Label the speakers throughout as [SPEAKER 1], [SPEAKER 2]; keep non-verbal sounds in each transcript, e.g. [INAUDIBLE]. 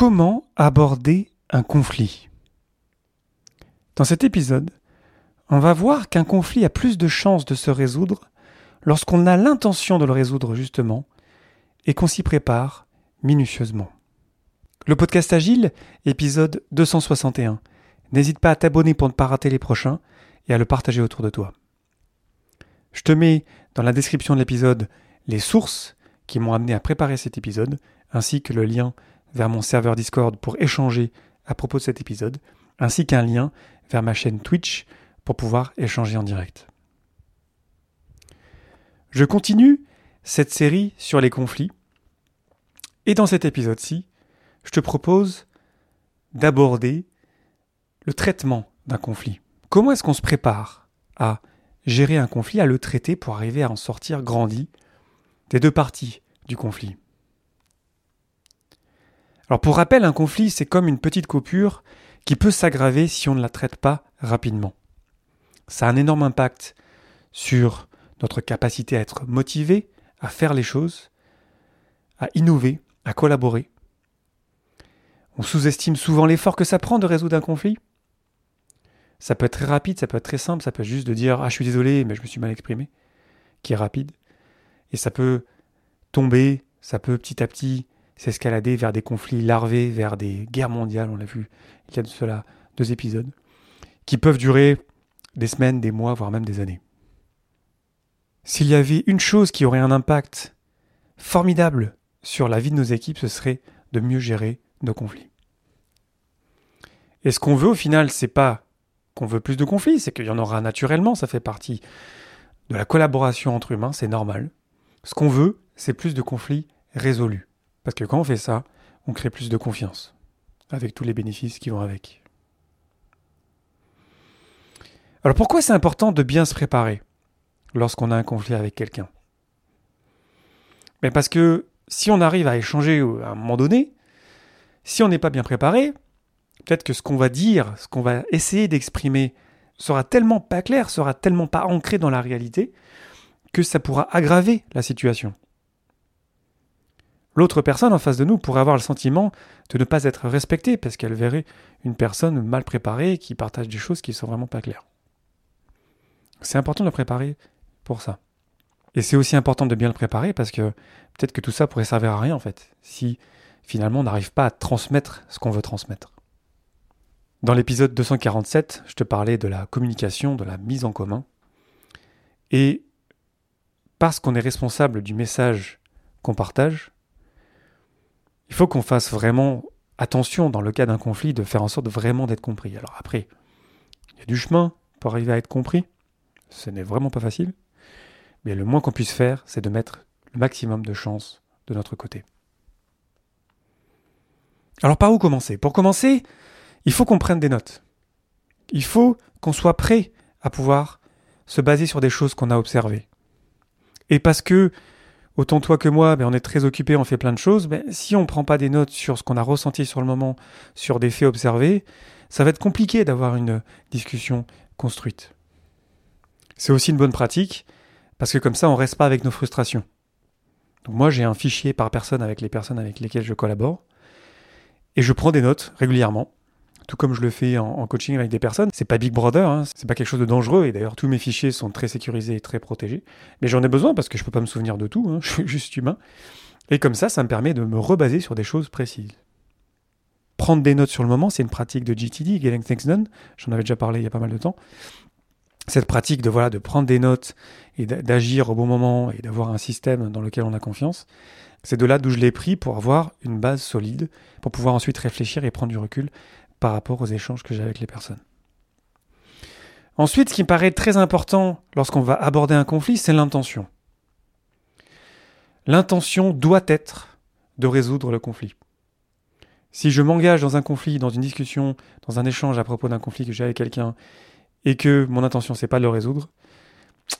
[SPEAKER 1] Comment aborder un conflit? Dans cet épisode, on va voir qu'un conflit a plus de chances de se résoudre lorsqu'on a l'intention de le résoudre justement et qu'on s'y prépare minutieusement. Le podcast Agile, épisode 261. N'hésite pas à t'abonner pour ne pas rater les prochains et à le partager autour de toi. Je te mets dans la description de l'épisode les sources qui m'ont amené à préparer cet épisode, ainsi que le lien vers mon serveur Discord pour échanger à propos de cet épisode, ainsi qu'un lien vers ma chaîne Twitch pour pouvoir échanger en direct. Je continue cette série sur les conflits, et dans cet épisode-ci, je te propose d'aborder le traitement d'un conflit. Comment est-ce qu'on se prépare à gérer un conflit, à le traiter pour arriver à en sortir grandi des deux parties du conflit? Alors pour rappel, un conflit, c'est comme une petite coupure qui peut s'aggraver si on ne la traite pas rapidement. Ça a un énorme impact sur notre capacité à être motivé, à faire les choses, à innover, à collaborer. On sous-estime souvent l'effort que ça prend de résoudre un conflit. Ça peut être très rapide, ça peut être très simple, ça peut être juste de dire Ah, je suis désolé, mais je me suis mal exprimé, qui est rapide. Et ça peut tomber, ça peut petit à petit s'escalader vers des conflits larvés, vers des guerres mondiales, on l'a vu il y a de cela deux épisodes, qui peuvent durer des semaines, des mois, voire même des années. S'il y avait une chose qui aurait un impact formidable sur la vie de nos équipes, ce serait de mieux gérer nos conflits. Et ce qu'on veut au final, c'est pas qu'on veut plus de conflits, c'est qu'il y en aura naturellement, ça fait partie de la collaboration entre humains, c'est normal. Ce qu'on veut, c'est plus de conflits résolus. Parce que quand on fait ça, on crée plus de confiance, avec tous les bénéfices qui vont avec. Alors pourquoi c'est important de bien se préparer lorsqu'on a un conflit avec quelqu'un? Mais ben Parce que si on arrive à échanger à un moment donné, si on n'est pas bien préparé, peut-être que ce qu'on va dire, ce qu'on va essayer d'exprimer, sera tellement pas clair, sera tellement pas ancré dans la réalité, que ça pourra aggraver la situation. L'autre personne en face de nous pourrait avoir le sentiment de ne pas être respectée parce qu'elle verrait une personne mal préparée qui partage des choses qui ne sont vraiment pas claires. C'est important de préparer pour ça. Et c'est aussi important de bien le préparer parce que peut-être que tout ça pourrait servir à rien en fait, si finalement on n'arrive pas à transmettre ce qu'on veut transmettre. Dans l'épisode 247, je te parlais de la communication, de la mise en commun. Et parce qu'on est responsable du message qu'on partage, il faut qu'on fasse vraiment attention dans le cas d'un conflit de faire en sorte vraiment d'être compris. Alors après, il y a du chemin pour arriver à être compris. Ce n'est vraiment pas facile. Mais le moins qu'on puisse faire, c'est de mettre le maximum de chances de notre côté. Alors par où commencer? Pour commencer, il faut qu'on prenne des notes. Il faut qu'on soit prêt à pouvoir se baser sur des choses qu'on a observées. Et parce que autant toi que moi, ben, on est très occupé, on fait plein de choses. Ben, si on ne prend pas des notes sur ce qu'on a ressenti sur le moment, sur des faits observés, ça va être compliqué d'avoir une discussion construite. C'est aussi une bonne pratique, parce que comme ça, on ne reste pas avec nos frustrations. Donc moi, j'ai un fichier par personne avec les personnes avec lesquelles je collabore, et je prends des notes régulièrement tout comme je le fais en, coaching avec des personnes. C'est pas Big Brother, hein, c'est pas quelque chose de dangereux, et d'ailleurs tous mes fichiers sont très sécurisés et très protégés. Mais j'en ai besoin parce que je peux pas me souvenir de tout, hein, [LAUGHS] je suis juste humain. Et comme ça, ça me permet de me rebaser sur des choses précises. Prendre des notes sur le moment, c'est une pratique de GTD, Getting Things Done. J'en avais déjà parlé il y a pas mal de temps. Cette pratique de voilà de prendre des notes et d'agir au bon moment et d'avoir un système dans lequel on a confiance, c'est de là d'où je l'ai pris pour avoir une base solide, pour pouvoir ensuite réfléchir et prendre du recul par rapport aux échanges que j'ai avec les personnes. Ensuite, ce qui me paraît très important lorsqu'on va aborder un conflit, c'est l'intention. L'intention doit être de résoudre le conflit. Si je m'engage dans un conflit, dans une discussion, dans un échange à propos d'un conflit que j'ai avec quelqu'un, et que mon intention c'est pas de le résoudre,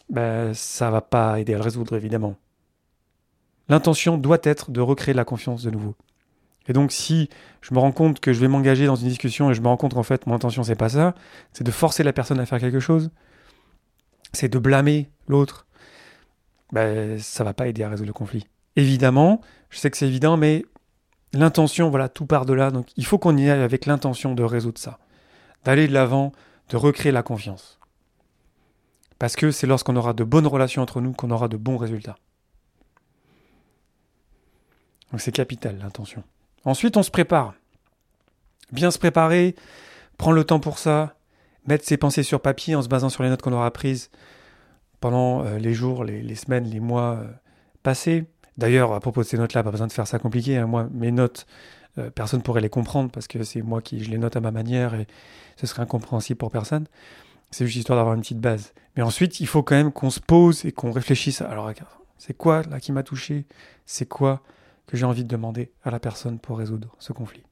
[SPEAKER 1] ben, ça va pas aider à le résoudre évidemment. L'intention doit être de recréer la confiance de nouveau. Et donc, si je me rends compte que je vais m'engager dans une discussion et je me rends compte qu'en fait, mon intention, c'est pas ça, c'est de forcer la personne à faire quelque chose, c'est de blâmer l'autre, ben, ça va pas aider à résoudre le conflit. Évidemment, je sais que c'est évident, mais L'intention, voilà, tout part de là. Donc il faut qu'on y aille avec l'intention de résoudre ça, d'aller de l'avant, de recréer la confiance. Parce que c'est lorsqu'on aura de bonnes relations entre nous qu'on aura de bons résultats. Donc c'est capital l'intention. Ensuite, on se prépare. Bien se préparer, prendre le temps pour ça, mettre ses pensées sur papier en se basant sur les notes qu'on aura prises pendant euh, les jours, les, semaines, les mois euh, passés. D'ailleurs, à propos de ces notes-là, pas besoin de faire ça compliqué. Hein. Moi, mes notes, euh, personne ne pourrait les comprendre parce que c'est moi qui je les note à ma manière et ce serait incompréhensible pour personne. C'est juste histoire d'avoir une petite base. Mais ensuite, il faut quand même qu'on se pose et qu'on réfléchisse. Alors, c'est quoi là qui m'a touché? C'est quoi? Que j'ai envie de demander à la personne pour résoudre ce conflit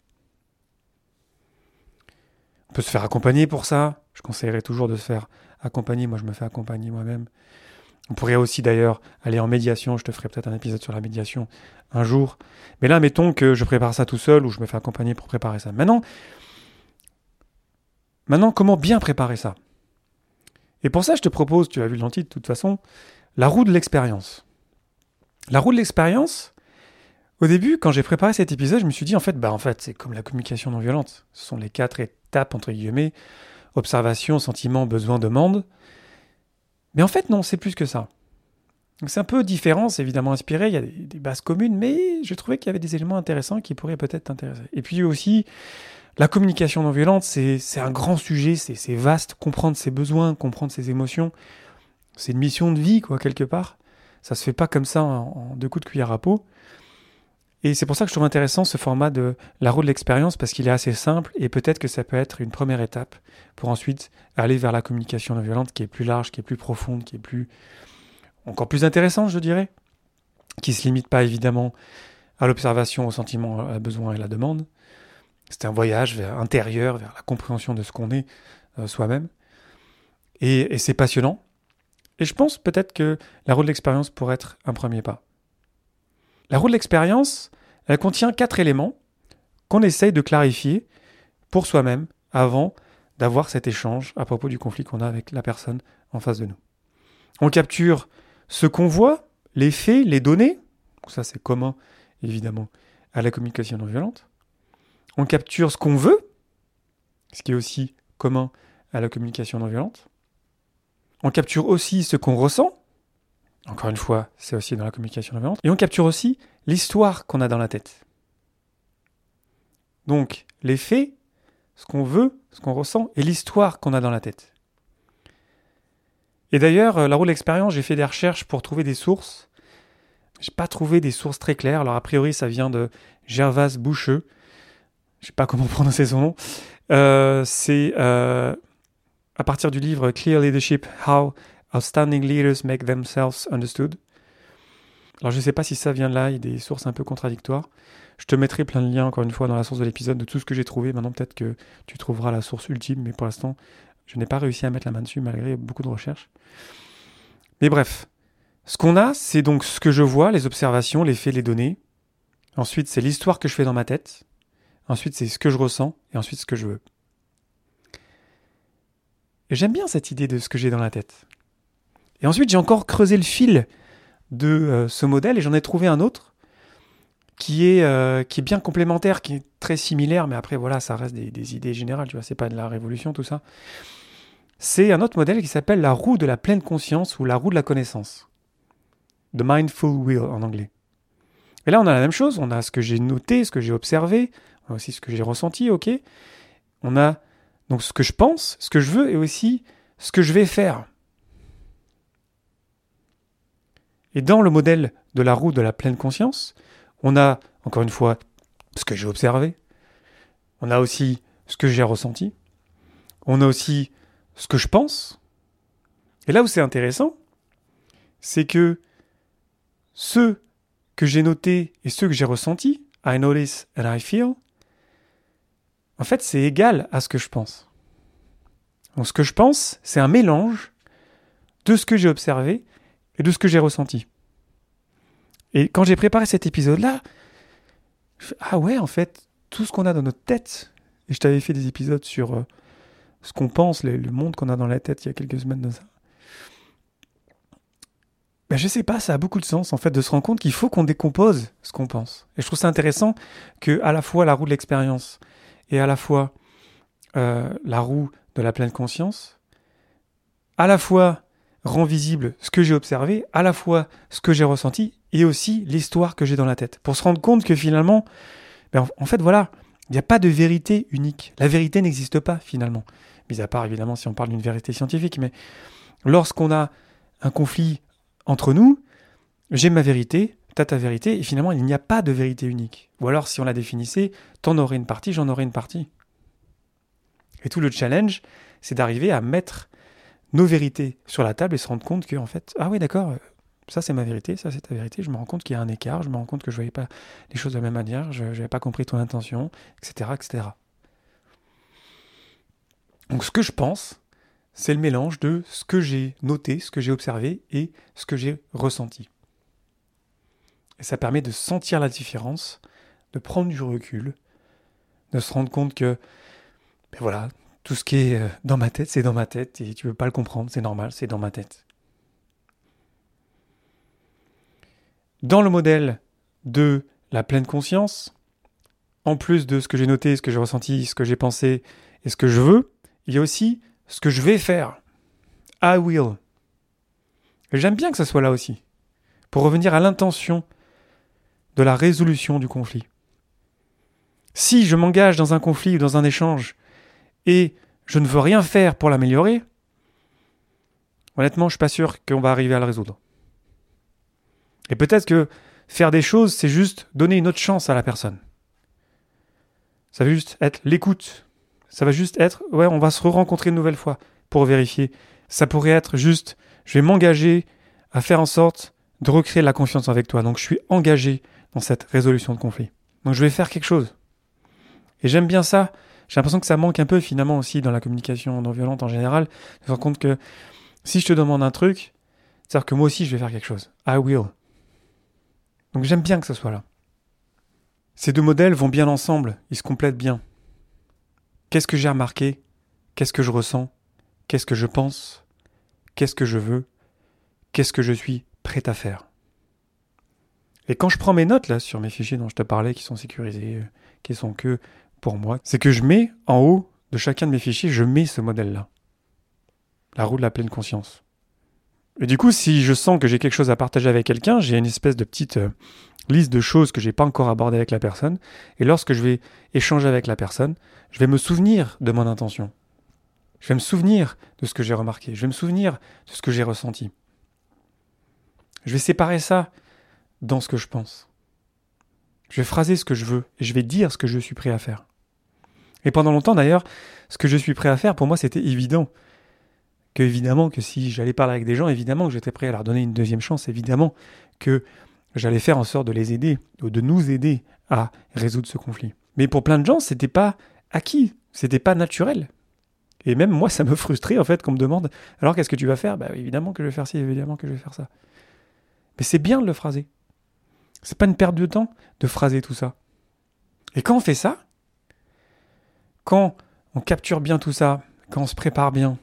[SPEAKER 1] On peut se faire accompagner pour ça. Je conseillerais toujours de se faire accompagner. Moi, je me fais accompagner moi-même. On pourrait aussi d'ailleurs aller en médiation. Je te ferai peut-être un épisode sur la médiation un jour. Mais là, mettons que je prépare ça tout seul ou je me fais accompagner pour préparer ça. Maintenant, maintenant comment bien préparer ça? Et pour ça, je te propose, tu as vu le titre de toute façon, la roue de l'expérience. La roue de l'expérience, au début, quand j'ai préparé cet épisode, je me suis dit en fait, bah en fait, c'est comme la communication non violente. Ce sont les quatre étapes entre guillemets observation, sentiment, besoin, demande. Mais en fait, non, c'est plus que ça. C'est un peu différent, c'est évidemment inspiré, il y a des, bases communes, mais je trouvais qu'il y avait des éléments intéressants qui pourraient peut-être t'intéresser. Et puis aussi, la communication non violente, c'est un grand sujet, c'est vaste, comprendre ses besoins, comprendre ses émotions. C'est une mission de vie, quoi, quelque part. Ça se fait pas comme ça en deux coups de cuillère à peau. Et c'est pour ça que je trouve intéressant ce format de la roue de l'expérience parce qu'il est assez simple et peut-être que ça peut être une première étape pour ensuite aller vers la communication non violente qui est plus large, qui est plus profonde, qui est plus encore plus intéressante, je dirais, qui se limite pas évidemment à l'observation, au sentiment, à besoin et la demande. C'est un voyage vers intérieur, vers la compréhension de ce qu'on est euh, soi-même. Et c'est passionnant. Et je pense peut-être que la roue de l'expérience pourrait être un premier pas. La roue de l'expérience, elle contient quatre éléments qu'on essaye de clarifier pour soi-même avant d'avoir cet échange à propos du conflit qu'on a avec la personne en face de nous. On capture ce qu'on voit, les faits, les données, ça c'est commun évidemment à la communication non violente. On capture ce qu'on veut, ce qui est aussi commun à la communication non violente. On capture aussi ce qu'on ressent, encore une fois, c'est aussi dans la communication non. Et on capture aussi l'histoire qu'on a dans la tête. Donc, les faits, ce qu'on veut, ce qu'on ressent, et l'histoire qu'on a dans la tête. Et d'ailleurs, euh, la roue d'expérience, j'ai fait des recherches pour trouver des sources. J'ai pas trouvé des sources très claires. Alors, a priori, ça vient de Gervas Boucheux. Je sais pas comment [LAUGHS] prononcer son nom. Euh, c'est euh, à partir du livre Clear Leadership How Outstanding leaders make themselves understood. Alors je ne sais pas si ça vient de là, il y a des sources un peu contradictoires. Je te mettrai plein de liens, encore une fois, dans la source de l'épisode de tout ce que j'ai trouvé. Maintenant, peut-être que tu trouveras la source ultime, mais pour l'instant, je n'ai pas réussi à mettre la main dessus malgré beaucoup de recherches. Mais bref, ce qu'on a, c'est donc ce que je vois, les observations, les faits, les données. Ensuite, c'est l'histoire que je fais dans ma tête. Ensuite, c'est ce que je ressens. Et ensuite, ce que je veux. J'aime bien cette idée de ce que j'ai dans la tête. Et ensuite, j'ai encore creusé le fil de euh, ce modèle et j'en ai trouvé un autre qui est, euh, qui est bien complémentaire, qui est très similaire, mais après, voilà, ça reste des, idées générales, tu vois, c'est pas de la révolution, tout ça. C'est un autre modèle qui s'appelle la roue de la pleine conscience ou la roue de la connaissance. The Mindful Wheel en anglais. Et là, on a la même chose, on a ce que j'ai noté, ce que j'ai observé, on a aussi ce que j'ai ressenti, ok On a donc ce que je pense, ce que je veux et aussi ce que je vais faire. Et dans le modèle de la roue de la pleine conscience, on a, encore une fois, ce que j'ai observé, on a aussi ce que j'ai ressenti, on a aussi ce que je pense. Et là où c'est intéressant, c'est que ceux que j'ai notés et ceux que j'ai ressentis, I notice and I feel, en fait, c'est égal à ce que je pense. Donc, ce que je pense, c'est un mélange de ce que j'ai observé et de ce que j'ai ressenti. Et quand j'ai préparé cet épisode-là, ah ouais, en fait, tout ce qu'on a dans notre tête, et je t'avais fait des épisodes sur euh, ce qu'on pense, le, monde qu'on a dans la tête il y a quelques semaines de ça. ben je sais pas, ça a beaucoup de sens en fait de se rendre compte qu'il faut qu'on décompose ce qu'on pense. Et je trouve ça intéressant que à la fois la roue de l'expérience et à la fois euh, la roue de la pleine conscience, à la fois rend visible ce que j'ai observé, à la fois ce que j'ai ressenti et aussi l'histoire que j'ai dans la tête. Pour se rendre compte que finalement, ben en fait voilà, il n'y a pas de vérité unique. La vérité n'existe pas finalement. Mis à part évidemment si on parle d'une vérité scientifique, mais lorsqu'on a un conflit entre nous, j'ai ma vérité, t'as ta vérité, et finalement il n'y a pas de vérité unique. Ou alors si on la définissait, t'en aurais une partie, j'en aurais une partie. Et tout le challenge, c'est d'arriver à mettre nos vérités sur la table et se rendre compte que, en fait, ah oui, d'accord, ça c'est ma vérité, ça c'est ta vérité, je me rends compte qu'il y a un écart, je me rends compte que je ne voyais pas les choses de la même manière, je n'avais pas compris ton intention, etc., etc. Donc ce que je pense, c'est le mélange de ce que j'ai noté, ce que j'ai observé et ce que j'ai ressenti. Et ça permet de sentir la différence, de prendre du recul, de se rendre compte que, ben voilà, tout ce qui est euh, dans ma tête, c'est dans ma tête, et tu ne veux pas le comprendre, c'est normal, c'est dans ma tête. Dans le modèle de la pleine conscience, en plus de ce que j'ai noté, ce que j'ai ressenti, ce que j'ai pensé et ce que je veux, il y a aussi ce que je vais faire. I will. J'aime bien que ça soit là aussi, pour revenir à l'intention de la résolution du conflit. Si je m'engage dans un conflit ou dans un échange et je ne veux rien faire pour l'améliorer, honnêtement, je suis pas sûr qu'on va arriver à le résoudre. Et peut-être que faire des choses, c'est juste donner une autre chance à la personne. Ça va juste être l'écoute. Ça va juste être, ouais, on va se re-rencontrer une nouvelle fois pour vérifier. Ça pourrait être juste, je vais m'engager à faire en sorte de recréer la confiance avec toi. Donc je suis engagé dans cette résolution de conflit. Donc je vais faire quelque chose. Et j'aime bien ça. J'ai l'impression que ça manque un peu finalement aussi dans la communication non violente en général. Je me rends compte que si je te demande un truc, c'est-à-dire que moi aussi je vais faire quelque chose. I will. Donc j'aime bien que ce soit là. Ces deux modèles vont bien ensemble, ils se complètent bien. Qu'est-ce que j'ai remarqué? Qu'est-ce que je ressens? Qu'est-ce que je pense? Qu'est-ce que je veux? Qu'est-ce que je suis prêt à faire? Et quand je prends mes notes là sur mes fichiers dont je te parlais, qui sont sécurisés, euh, qui sont que pour moi, c'est que je mets en haut de chacun de mes fichiers, je mets ce modèle-là. La roue de la pleine conscience. Et du coup, si je sens que j'ai quelque chose à partager avec quelqu'un, j'ai une espèce de petite euh, liste de choses que j'ai pas encore abordées avec la personne. Et lorsque je vais échanger avec la personne, je vais me souvenir de mon intention. Je vais me souvenir de ce que j'ai remarqué. Je vais me souvenir de ce que j'ai ressenti. Je vais séparer ça dans ce que je pense. Je vais phraser ce que je veux et je vais dire ce que je suis prêt à faire. Et pendant longtemps d'ailleurs, ce que je suis prêt à faire, pour moi, c'était évident que évidemment que si j'allais parler avec des gens, évidemment que j'étais prêt à leur donner une deuxième chance, évidemment que j'allais faire en sorte de les aider, de nous aider à résoudre ce conflit. Mais pour plein de gens, c'était pas acquis, c'était pas naturel. Et même moi, ça me frustrait en fait qu'on me demande alors qu'est-ce que tu vas faire? Bah évidemment que je vais faire ci, évidemment que je vais faire ça. Mais c'est bien de le phraser. C'est pas une perte de temps de phraser tout ça. Et quand on fait ça, quand on capture bien tout ça, quand on se prépare bien,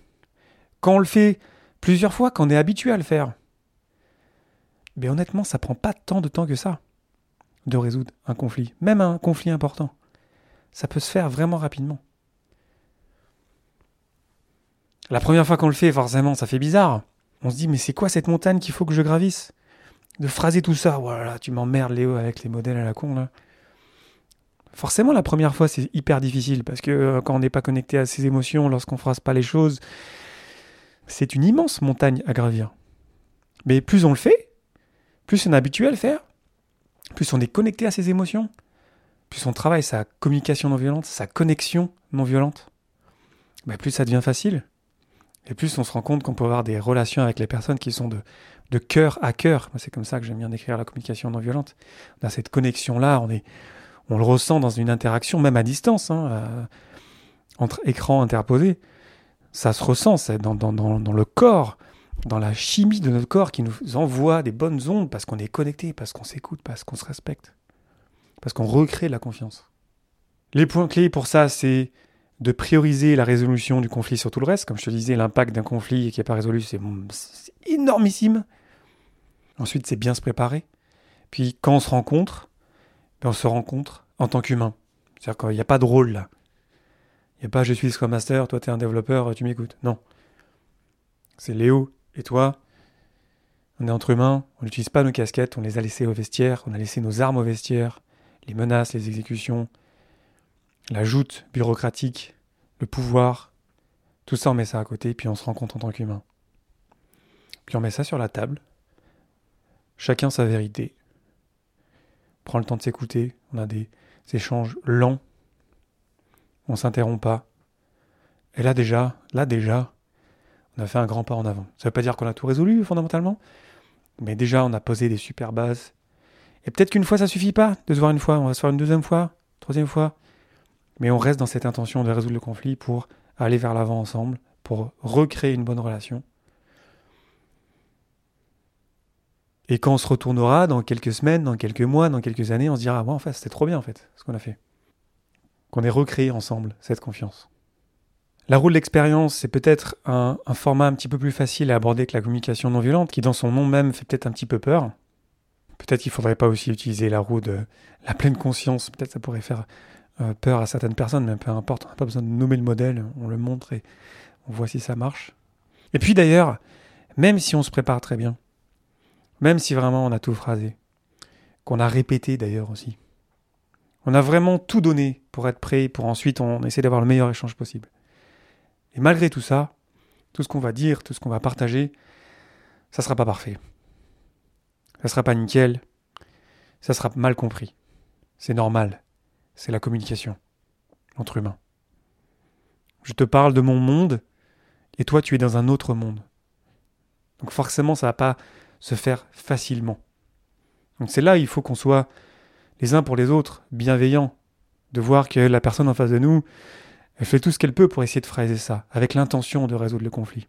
[SPEAKER 1] quand on le fait plusieurs fois, quand on est habitué à le faire, mais honnêtement, ça prend pas tant de temps que ça de résoudre un conflit, même un conflit important. Ça peut se faire vraiment rapidement. La première fois qu'on le fait, forcément, ça fait bizarre. On se dit, mais c'est quoi cette montagne qu'il faut que je gravisse? De phraser tout ça, voilà, tu m'emmerdes Léo avec les modèles à la con là. Forcément, la première fois, c'est hyper difficile parce que euh, quand on n'est pas connecté à ses émotions, lorsqu'on phrase pas les choses, c'est une immense montagne à gravir. Mais plus on le fait, plus on est habitué à le faire, plus on est connecté à ses émotions, plus on travaille sa communication non violente, sa connexion non violente, bah, plus ça devient facile. Et plus on se rend compte qu'on peut avoir des relations avec les personnes qui sont de, de cœur à cœur. C'est comme ça que j'aime bien décrire la communication non violente. On a cette connexion-là, on, est, on le ressent dans une interaction, même à distance, hein, euh, entre écrans interposés ça se ressent c'est dans, le corps, dans la chimie de notre corps qui nous envoie des bonnes ondes parce qu'on est connecté, parce qu'on s'écoute, parce qu'on se respecte, parce qu'on recrée la confiance. Les points clés pour ça, c'est de prioriser la résolution du conflit sur tout le reste. Comme je te disais, l'impact d'un conflit qui n'est pas résolu, c'est énormissime. Ensuite, c'est bien se préparer. Puis quand on se rencontre, on se rencontre en tant qu'humain. C'est-à-dire qu'il n'y a pas de rôle là. Il n'y a pas je suis Scrum Master, toi tu es un développeur, tu m'écoutes. Non. C'est Léo et toi. On est entre humains, on n'utilise pas nos casquettes, on les a laissées au vestiaire, on a laissé nos armes au vestiaire, les menaces, les exécutions, la joute bureaucratique, le pouvoir. Tout ça, on met ça à côté, puis on se rencontre en tant qu'humain. Puis on met ça sur la table. Chacun sa vérité. Prend le temps de s'écouter. On a des échanges lents. On s'interrompt pas. Et là déjà, là déjà, on a fait un grand pas en avant. Ça veut pas dire qu'on a tout résolu fondamentalement, mais déjà on a posé des super bases. Et peut-être qu'une fois ça suffit pas de se voir une fois, on va se voir une deuxième fois, troisième fois. Mais on reste dans cette intention de résoudre le conflit pour aller vers l'avant ensemble, pour recréer une bonne relation. Et quand on se retournera dans quelques semaines, dans quelques mois, dans quelques années, on se dira, ah, en fait, c'était trop bien, en fait, ce qu'on a fait. Qu'on ait recréé ensemble cette confiance. La roue de l'expérience, c'est peut-être un, format un petit peu plus facile à aborder que la communication non violente, qui dans son nom même fait peut-être un petit peu peur. Peut-être qu'il ne faudrait pas aussi utiliser la roue de la pleine conscience, peut-être ça pourrait faire euh, peur à certaines personnes, mais peu importe, on n'a pas besoin de nommer le modèle, on le montre et on voit si ça marche. Et puis d'ailleurs, même si on se prépare très bien, même si vraiment on a tout phrasé, qu'on a répété d'ailleurs aussi. On a vraiment tout donné pour être prêt, pour ensuite on essaie d'avoir le meilleur échange possible. Et malgré tout ça, tout ce qu'on va dire, tout ce qu'on va partager, ça sera pas parfait. Ça sera pas nickel. Ça sera mal compris. C'est normal. C'est la communication entre humains. Je te parle de mon monde et toi tu es dans un autre monde. Donc forcément ça va pas se faire facilement. Donc c'est là où il faut qu'on soit les uns pour les autres bienveillants, de voir que la personne en face de nous, elle fait tout ce qu'elle peut pour essayer de phraser ça, avec l'intention de résoudre le conflit.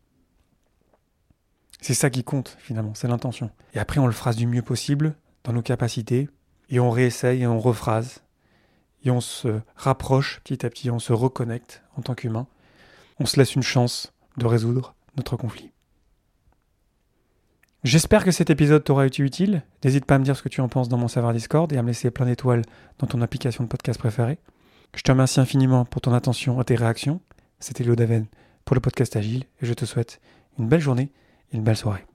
[SPEAKER 1] C'est ça qui compte finalement, c'est l'intention. Et après on le phrase du mieux possible, dans nos capacités, et on réessaye et on rephrase, et on se rapproche petit à petit, on se reconnecte en tant qu'humain, on se laisse une chance de résoudre notre conflit. J'espère que cet épisode t'aura été utile. N'hésite pas à me dire ce que tu en penses dans mon serveur Discord et à me laisser plein d'étoiles dans ton application de podcast préférée. Je te remercie infiniment pour ton attention et tes réactions. C'était Léo Daven pour le podcast Agile et je te souhaite une belle journée et une belle soirée.